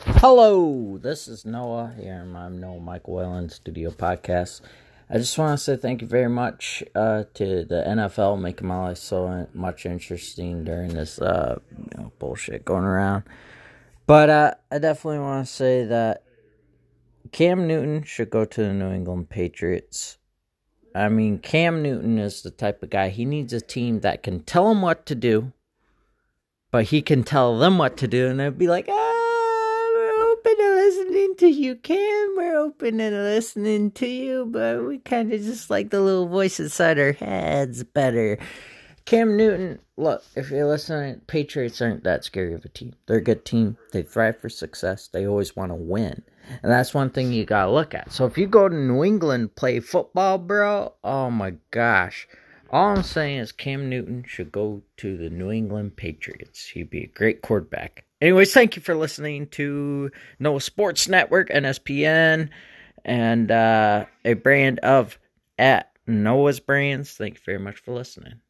Hello, this is Noah here in my Noah Michael Whalen Studio Podcast. I just want to say thank you very much uh, to the NFL making my life so much interesting during this uh, you know, bullshit going around. But uh, I definitely want to say that Cam Newton should go to the New England Patriots. I mean, Cam Newton is the type of guy he needs a team that can tell him what to do, but he can tell them what to do, and they'd be like, ah listening to you, Cam. We're open and listening to you, but we kind of just like the little voice inside our heads better. Cam Newton, look, if you're listening, Patriots aren't that scary of a team. They're a good team. They thrive for success. They always want to win. And that's one thing you got to look at. So if you go to New England, play football, bro, oh my gosh. All I'm saying is Cam Newton should go to the New England Patriots. He'd be a great quarterback. Anyways, thank you for listening to Noah Sports Network, NSPN, and uh, a brand of at Noah's Brands. Thank you very much for listening.